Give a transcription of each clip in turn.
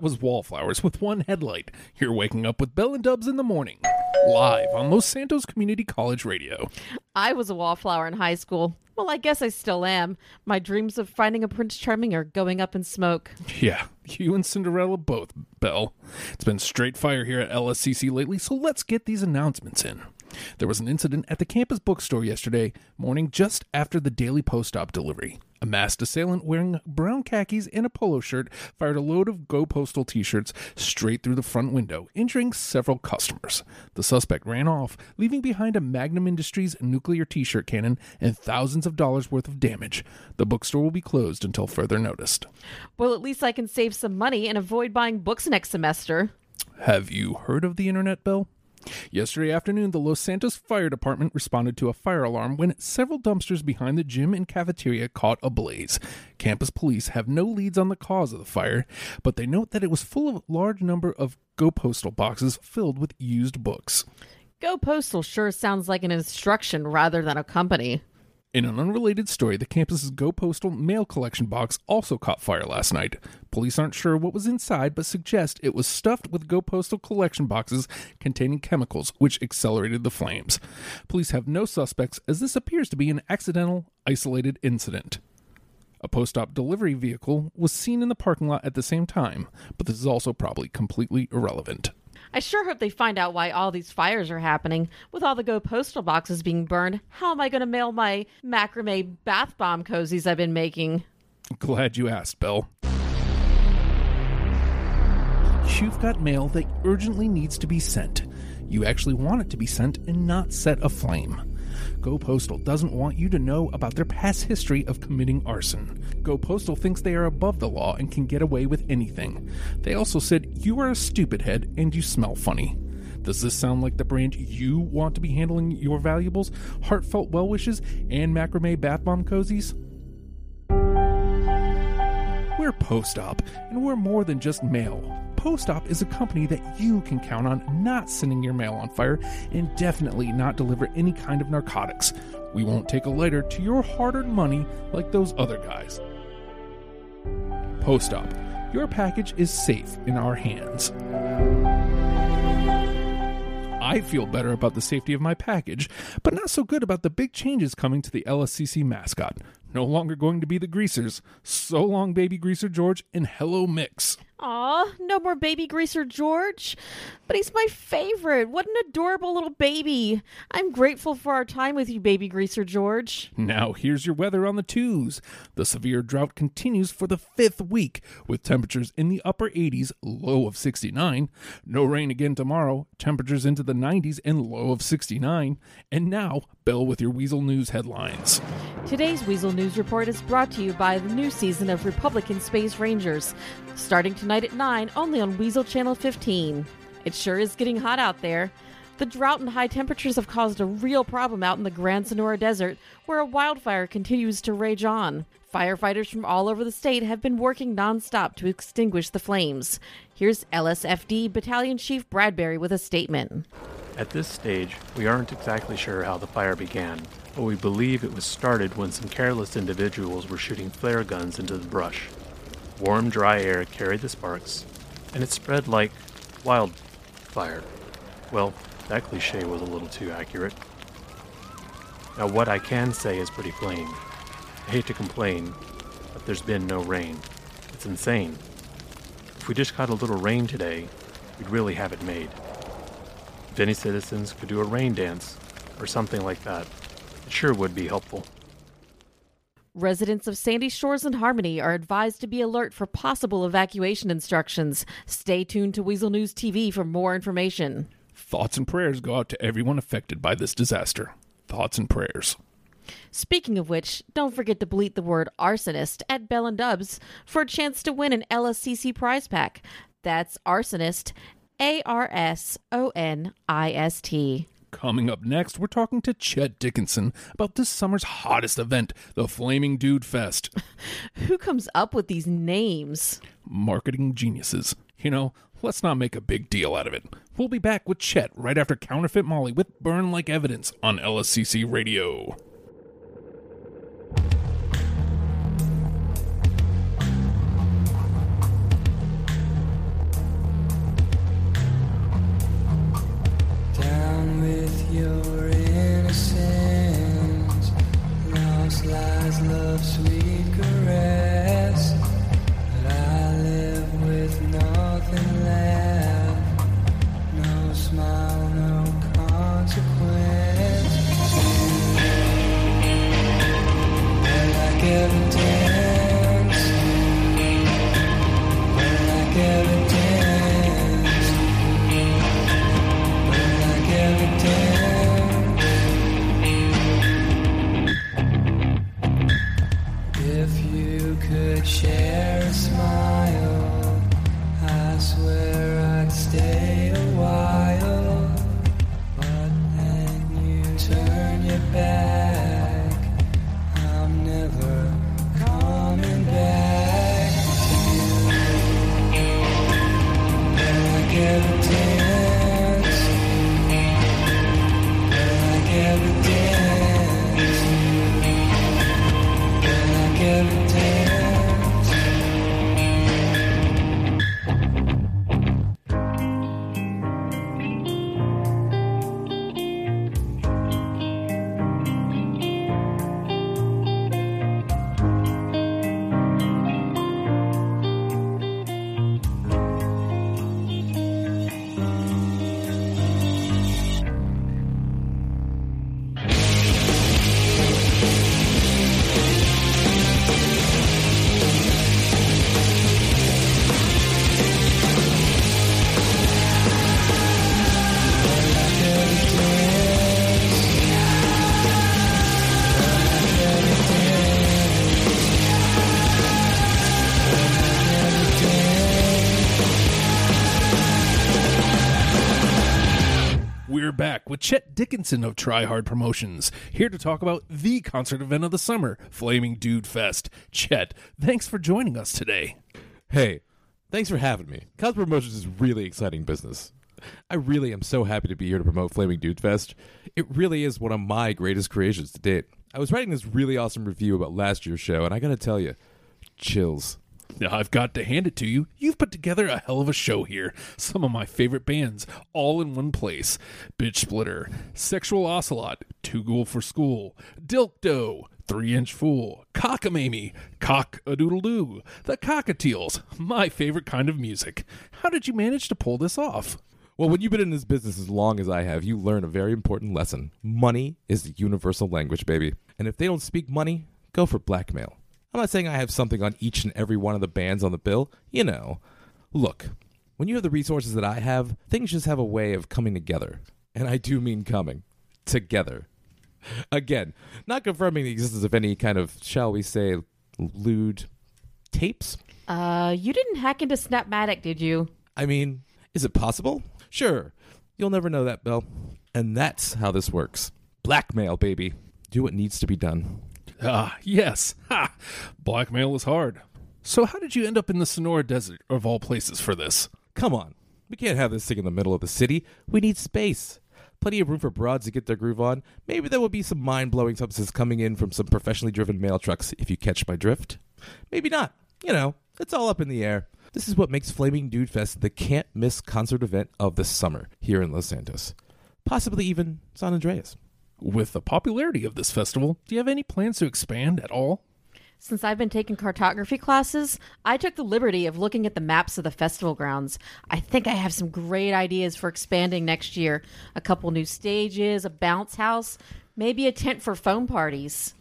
That was Wallflowers with one headlight. You're waking up with Bell and Dubs in the morning, live on Los Santos Community College Radio. I was a wallflower in high school. Well, I guess I still am. My dreams of finding a Prince Charming are going up in smoke. Yeah, you and Cinderella both, Belle. It's been straight fire here at LSCC lately, so let's get these announcements in. There was an incident at the campus bookstore yesterday morning just after the daily post op delivery. A masked assailant wearing brown khakis and a polo shirt fired a load of Go Postal t shirts straight through the front window, injuring several customers. The suspect ran off, leaving behind a Magnum Industries nuclear t shirt cannon and thousands of dollars worth of damage. The bookstore will be closed until further notice. Well, at least I can save some money and avoid buying books next semester. Have you heard of the internet, Bill? Yesterday afternoon, the Los Santos Fire Department responded to a fire alarm when several dumpsters behind the gym and cafeteria caught a blaze. Campus police have no leads on the cause of the fire, but they note that it was full of a large number of Go Postal boxes filled with used books. Go Postal sure sounds like an instruction rather than a company. In an unrelated story, the campus's Go Postal mail collection box also caught fire last night. Police aren't sure what was inside, but suggest it was stuffed with Go Postal collection boxes containing chemicals, which accelerated the flames. Police have no suspects, as this appears to be an accidental, isolated incident. A post op delivery vehicle was seen in the parking lot at the same time, but this is also probably completely irrelevant. I sure hope they find out why all these fires are happening. With all the Go Postal boxes being burned, how am I going to mail my macrame bath bomb cozies I've been making? Glad you asked, Bill. You've got mail that urgently needs to be sent. You actually want it to be sent and not set aflame. Go Postal doesn't want you to know about their past history of committing arson. Go Postal thinks they are above the law and can get away with anything. They also said you are a stupid head and you smell funny. Does this sound like the brand you want to be handling your valuables, heartfelt well wishes, and macrame bath bomb cozies? We're Post Op, and we're more than just mail. Post Op is a company that you can count on not sending your mail on fire and definitely not deliver any kind of narcotics. We won't take a lighter to your hard earned money like those other guys. Post Op, your package is safe in our hands. I feel better about the safety of my package, but not so good about the big changes coming to the LSCC mascot. No longer going to be the Greasers. So long, baby Greaser George, and hello, Mix. Aw, no more baby greaser George. But he's my favorite. What an adorable little baby. I'm grateful for our time with you, baby greaser George. Now, here's your weather on the twos. The severe drought continues for the fifth week, with temperatures in the upper 80s, low of 69. No rain again tomorrow, temperatures into the 90s and low of 69. And now, Bill with your Weasel News headlines. Today's Weasel News Report is brought to you by the new season of Republican Space Rangers, starting tonight at 9 only on Weasel Channel 15. It sure is getting hot out there. The drought and high temperatures have caused a real problem out in the Grand Sonora Desert, where a wildfire continues to rage on. Firefighters from all over the state have been working nonstop to extinguish the flames. Here's LSFD Battalion Chief Bradbury with a statement. At this stage, we aren't exactly sure how the fire began, but we believe it was started when some careless individuals were shooting flare guns into the brush. Warm, dry air carried the sparks, and it spread like wildfire. Well, that cliche was a little too accurate. Now, what I can say is pretty plain. I hate to complain, but there's been no rain. It's insane. If we just got a little rain today, we'd really have it made. If any citizens could do a rain dance, or something like that, it sure would be helpful. Residents of Sandy Shores and Harmony are advised to be alert for possible evacuation instructions. Stay tuned to Weasel News TV for more information. Thoughts and prayers go out to everyone affected by this disaster. Thoughts and prayers. Speaking of which, don't forget to bleet the word arsonist at Bell and Dubs for a chance to win an LSCC prize pack. That's arsonist, A R S O N I S T. Coming up next, we're talking to Chet Dickinson about this summer's hottest event, the Flaming Dude Fest. Who comes up with these names? Marketing geniuses. You know, let's not make a big deal out of it. We'll be back with Chet right after Counterfeit Molly with Burn Like Evidence on LSCC Radio. sweet. With Chet Dickinson of Try Hard Promotions, here to talk about the concert event of the summer, Flaming Dude Fest. Chet, thanks for joining us today. Hey, thanks for having me. Cos Promotions is really exciting business. I really am so happy to be here to promote Flaming Dude Fest. It really is one of my greatest creations to date. I was writing this really awesome review about last year's show, and I gotta tell you, chills. I've got to hand it to you. You've put together a hell of a show here. Some of my favorite bands, all in one place Bitch Splitter, Sexual Ocelot, Too Ghoul for School, Dilk Dilkdo, Three Inch Fool, Cockamamie, Cock a Doodle Doo, The Cockatiels, my favorite kind of music. How did you manage to pull this off? Well, when you've been in this business as long as I have, you learn a very important lesson. Money is the universal language, baby. And if they don't speak money, go for blackmail. I'm not saying I have something on each and every one of the bands on the bill. You know, look, when you have the resources that I have, things just have a way of coming together. And I do mean coming together. Again, not confirming the existence of any kind of, shall we say, lewd tapes. Uh, you didn't hack into Snapmatic, did you? I mean, is it possible? Sure. You'll never know that, Bill. And that's how this works. Blackmail, baby. Do what needs to be done. Ah, yes. Ha! Blackmail is hard. So, how did you end up in the Sonora Desert, of all places, for this? Come on. We can't have this thing in the middle of the city. We need space. Plenty of room for broads to get their groove on. Maybe there will be some mind blowing substances coming in from some professionally driven mail trucks, if you catch my drift. Maybe not. You know, it's all up in the air. This is what makes Flaming Dude Fest the can't miss concert event of the summer here in Los Santos. Possibly even San Andreas. With the popularity of this festival, do you have any plans to expand at all? Since I've been taking cartography classes, I took the liberty of looking at the maps of the festival grounds. I think I have some great ideas for expanding next year. A couple new stages, a bounce house, maybe a tent for foam parties.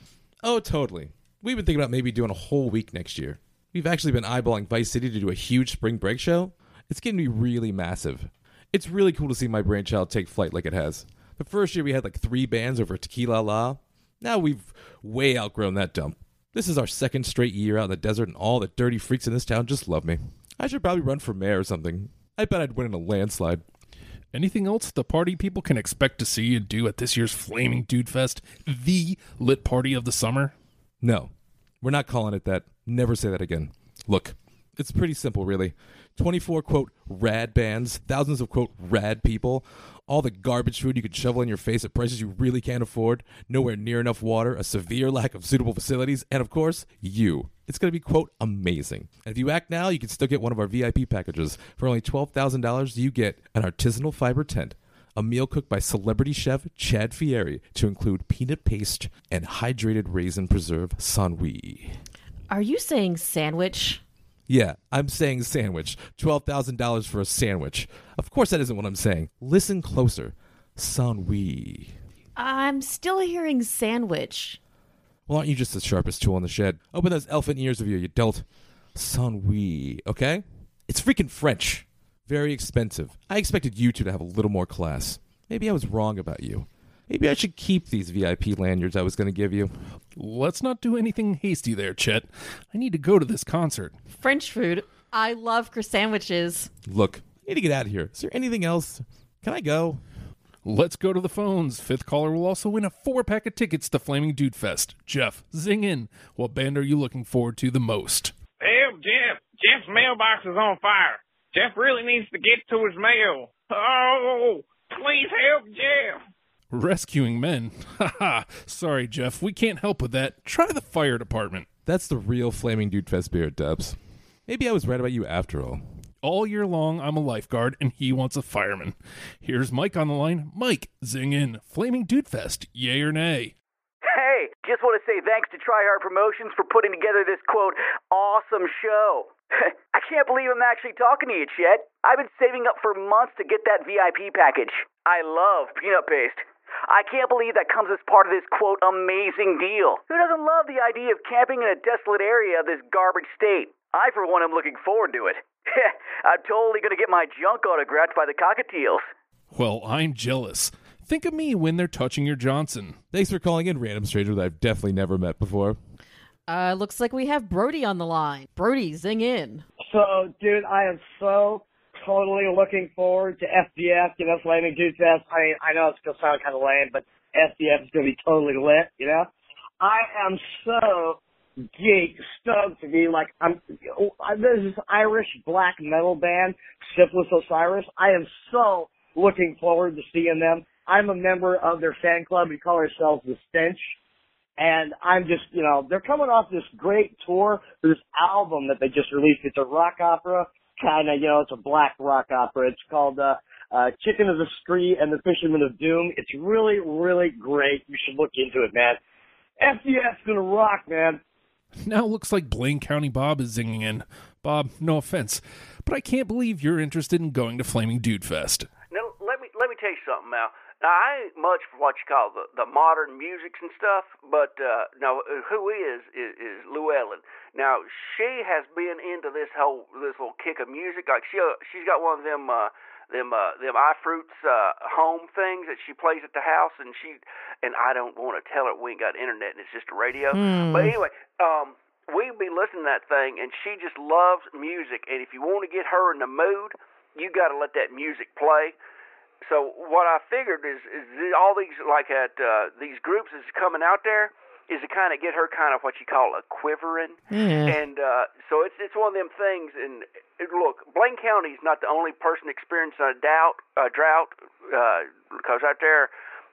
Oh, totally. We've been thinking about maybe doing a whole week next year. We've actually been eyeballing Vice City to do a huge spring break show. It's going to be really massive. It's really cool to see my brainchild take flight like it has. The first year we had like three bands over Tequi-la-la. Now we've way outgrown that dump. This is our second straight year out in the desert, and all the dirty freaks in this town just love me. I should probably run for mayor or something. I bet I'd win in a landslide. Anything else the party people can expect to see you do at this year's Flaming Dude Fest, the lit party of the summer? No, we're not calling it that. Never say that again. Look, it's pretty simple, really. 24, quote, rad bands, thousands of, quote, rad people, all the garbage food you could shovel in your face at prices you really can't afford, nowhere near enough water, a severe lack of suitable facilities, and of course, you. It's going to be, quote, amazing. And if you act now, you can still get one of our VIP packages. For only $12,000, you get an artisanal fiber tent, a meal cooked by celebrity chef Chad Fieri to include peanut paste and hydrated raisin preserve sanui. Are you saying sandwich? Yeah, I'm saying sandwich. $12,000 for a sandwich. Of course, that isn't what I'm saying. Listen closer. Sanui. I'm still hearing sandwich. Well, aren't you just the sharpest tool in the shed? Open those elephant ears of you, you dolt. Sanui, okay? It's freaking French. Very expensive. I expected you two to have a little more class. Maybe I was wrong about you. Maybe I should keep these VIP lanyards I was going to give you. Let's not do anything hasty there, Chet. I need to go to this concert. French food. I love croissant sandwiches. Look, I need to get out of here. Is there anything else? Can I go? Let's go to the phones. Fifth caller will also win a four pack of tickets to Flaming Dude Fest. Jeff, zing in. What band are you looking forward to the most? Help, Jeff. Jeff's mailbox is on fire. Jeff really needs to get to his mail. Oh, please help Jeff. Rescuing men. Haha. Sorry, Jeff. We can't help with that. Try the fire department. That's the real Flaming Dude Fest spirit, Dubs. Maybe I was right about you after all. All year long, I'm a lifeguard, and he wants a fireman. Here's Mike on the line. Mike, zing in. Flaming Dude Fest. Yay or nay? Hey, just want to say thanks to Tryhard Promotions for putting together this quote, awesome show. I can't believe I'm actually talking to you, Chet. I've been saving up for months to get that VIP package. I love peanut paste. I can't believe that comes as part of this quote, amazing deal. Who doesn't love the idea of camping in a desolate area of this garbage state? I, for one, am looking forward to it. I'm totally going to get my junk autographed by the cockatiels. Well, I'm jealous. Think of me when they're touching your Johnson. Thanks for calling in, random stranger that I've definitely never met before. Uh, looks like we have Brody on the line. Brody, zing in. So, dude, I am so totally looking forward to FDF, you know, Flaming Dude Fest. I mean, I know it's going to sound kind of lame, but FDF is going to be totally lit, you know? I am so geek stoked to be like, I'm, oh, there's this Irish black metal band, Syphilis Osiris. I am so looking forward to seeing them. I'm a member of their fan club. We call ourselves The Stench. And I'm just, you know, they're coming off this great tour, this album that they just released. It's a rock opera, kind of, you know, it's a black rock opera. It's called, uh, uh, Chicken of the Street and the Fisherman of Doom. It's really, really great. You should look into it, man. FDS gonna rock, man. Now it looks like Blaine County Bob is zinging in. Bob, no offense, but I can't believe you're interested in going to Flaming Dude Fest. Now let me let me tell you something, Mal. Now I ain't much for what you call the the modern musics and stuff, but uh, now who is is, is Llewellyn? Now she has been into this whole this little kick of music. Like she uh, she's got one of them uh, them uh, them iFruits uh, home things that she plays at the house, and she and I don't want to tell her we ain't got internet and it's just a radio. But anyway, um, we've been listening to that thing, and she just loves music. And if you want to get her in the mood, you got to let that music play. So what I figured is, is all these like at uh, these groups is coming out there is to kind of get her kind of what you call a quivering, and uh, so it's it's one of them things. And it, look, Blaine County is not the only person experiencing a doubt a drought uh, because out there.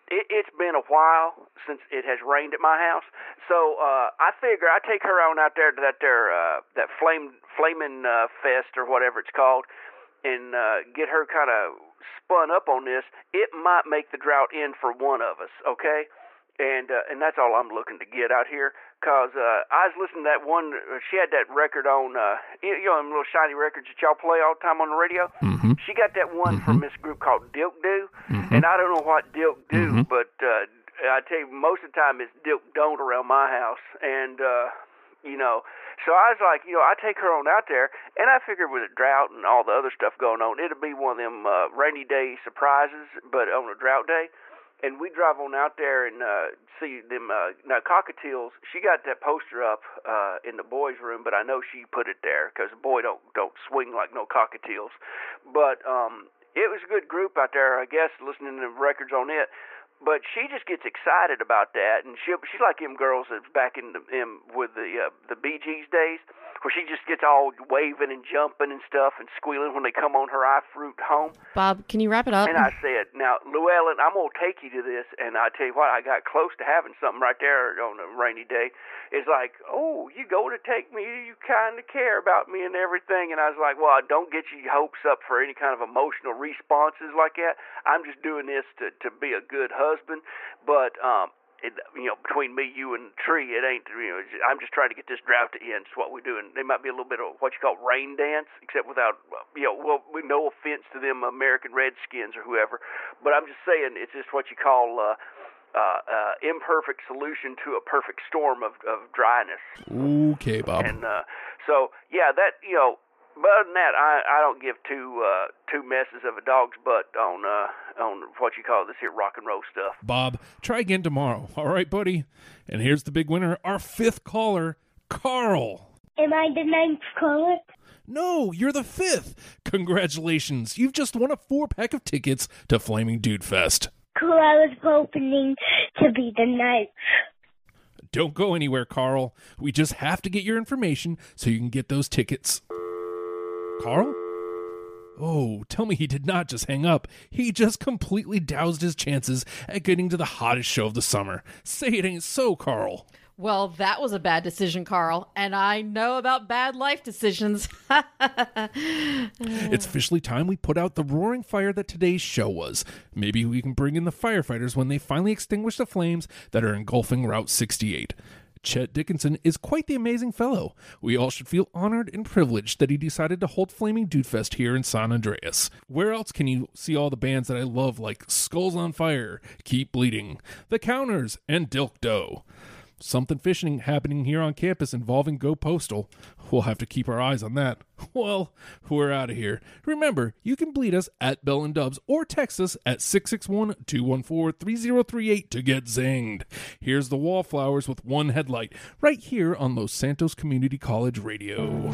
It, it's been a while since it has rained at my house, so uh, I figure I take her on out there to that there uh, that flame flaming uh, fest or whatever it's called, and uh, get her kind of spun up on this, it might make the drought end for one of us, okay? And uh, and that's all I'm looking to get out here, cause uh, I was listening to that one. Uh, she had that record on, uh, you know, them little shiny records that y'all play all the time on the radio. Mm-hmm. She got that one from this group called Dilk Do, and I don't know what Dilk Do, but uh, I tell you, most of the time it's Dilk Don't around my house, and uh, you know. So I was like, you know, I take her on out there, and I figured with a drought and all the other stuff going on, it'll be one of them uh, rainy day surprises, but on a drought day. And we drive on out there and uh, see them. Uh, now, cockatiels. She got that poster up uh, in the boys' room, but I know she put it there because the boy don't don't swing like no cockatiels. But um, it was a good group out there, I guess, listening to records on it. But she just gets excited about that, and she she's like them girls that's back in the in, with the uh, the Gees days, where she just gets all waving and jumping and stuff and squealing when they come on her iFruit home. Bob, can you wrap it up? And I said, now, Llewellyn, I'm going to take you to this. And I tell you what, I got close to having something right there on a rainy day. It's like, oh, you go to take me, you kind of care about me and everything. And I was like, well, I don't get your hopes up for any kind of emotional responses like that. I'm just doing this to, to be a good husband. But, um, it, you know, between me, you, and the tree, it ain't. You know, I'm just trying to get this drought to end. It's what we do, and there might be a little bit of what you call rain dance, except without, you know, well, with no offense to them American Redskins or whoever, but I'm just saying it's just what you call uh, uh, uh, imperfect solution to a perfect storm of, of dryness. Okay, Bob. And uh, so, yeah, that you know, but other than that, I I don't give two uh, two messes of a dog's butt on uh on what you call this here rock and roll stuff. Bob, try again tomorrow. All right, buddy? And here's the big winner, our fifth caller, Carl. Am I the ninth caller? No, you're the fifth. Congratulations. You've just won a four pack of tickets to Flaming Dude Fest. Cool, I was hoping to be the ninth. Don't go anywhere, Carl. We just have to get your information so you can get those tickets. Carl? Oh, tell me he did not just hang up. He just completely doused his chances at getting to the hottest show of the summer. Say it ain't so, Carl. Well, that was a bad decision, Carl, and I know about bad life decisions. It's officially time we put out the roaring fire that today's show was. Maybe we can bring in the firefighters when they finally extinguish the flames that are engulfing Route 68. Chet Dickinson is quite the amazing fellow. We all should feel honored and privileged that he decided to hold Flaming Dude Fest here in San Andreas. Where else can you see all the bands that I love like Skulls on Fire, Keep Bleeding, The Counters, and Dilk Doe? Something fishing happening here on campus involving Go Postal. We'll have to keep our eyes on that. Well, we're out of here. Remember, you can bleet us at Bell and Dubs or text us at 661 214 3038 to get zinged. Here's the Wallflowers with one headlight right here on Los Santos Community College Radio.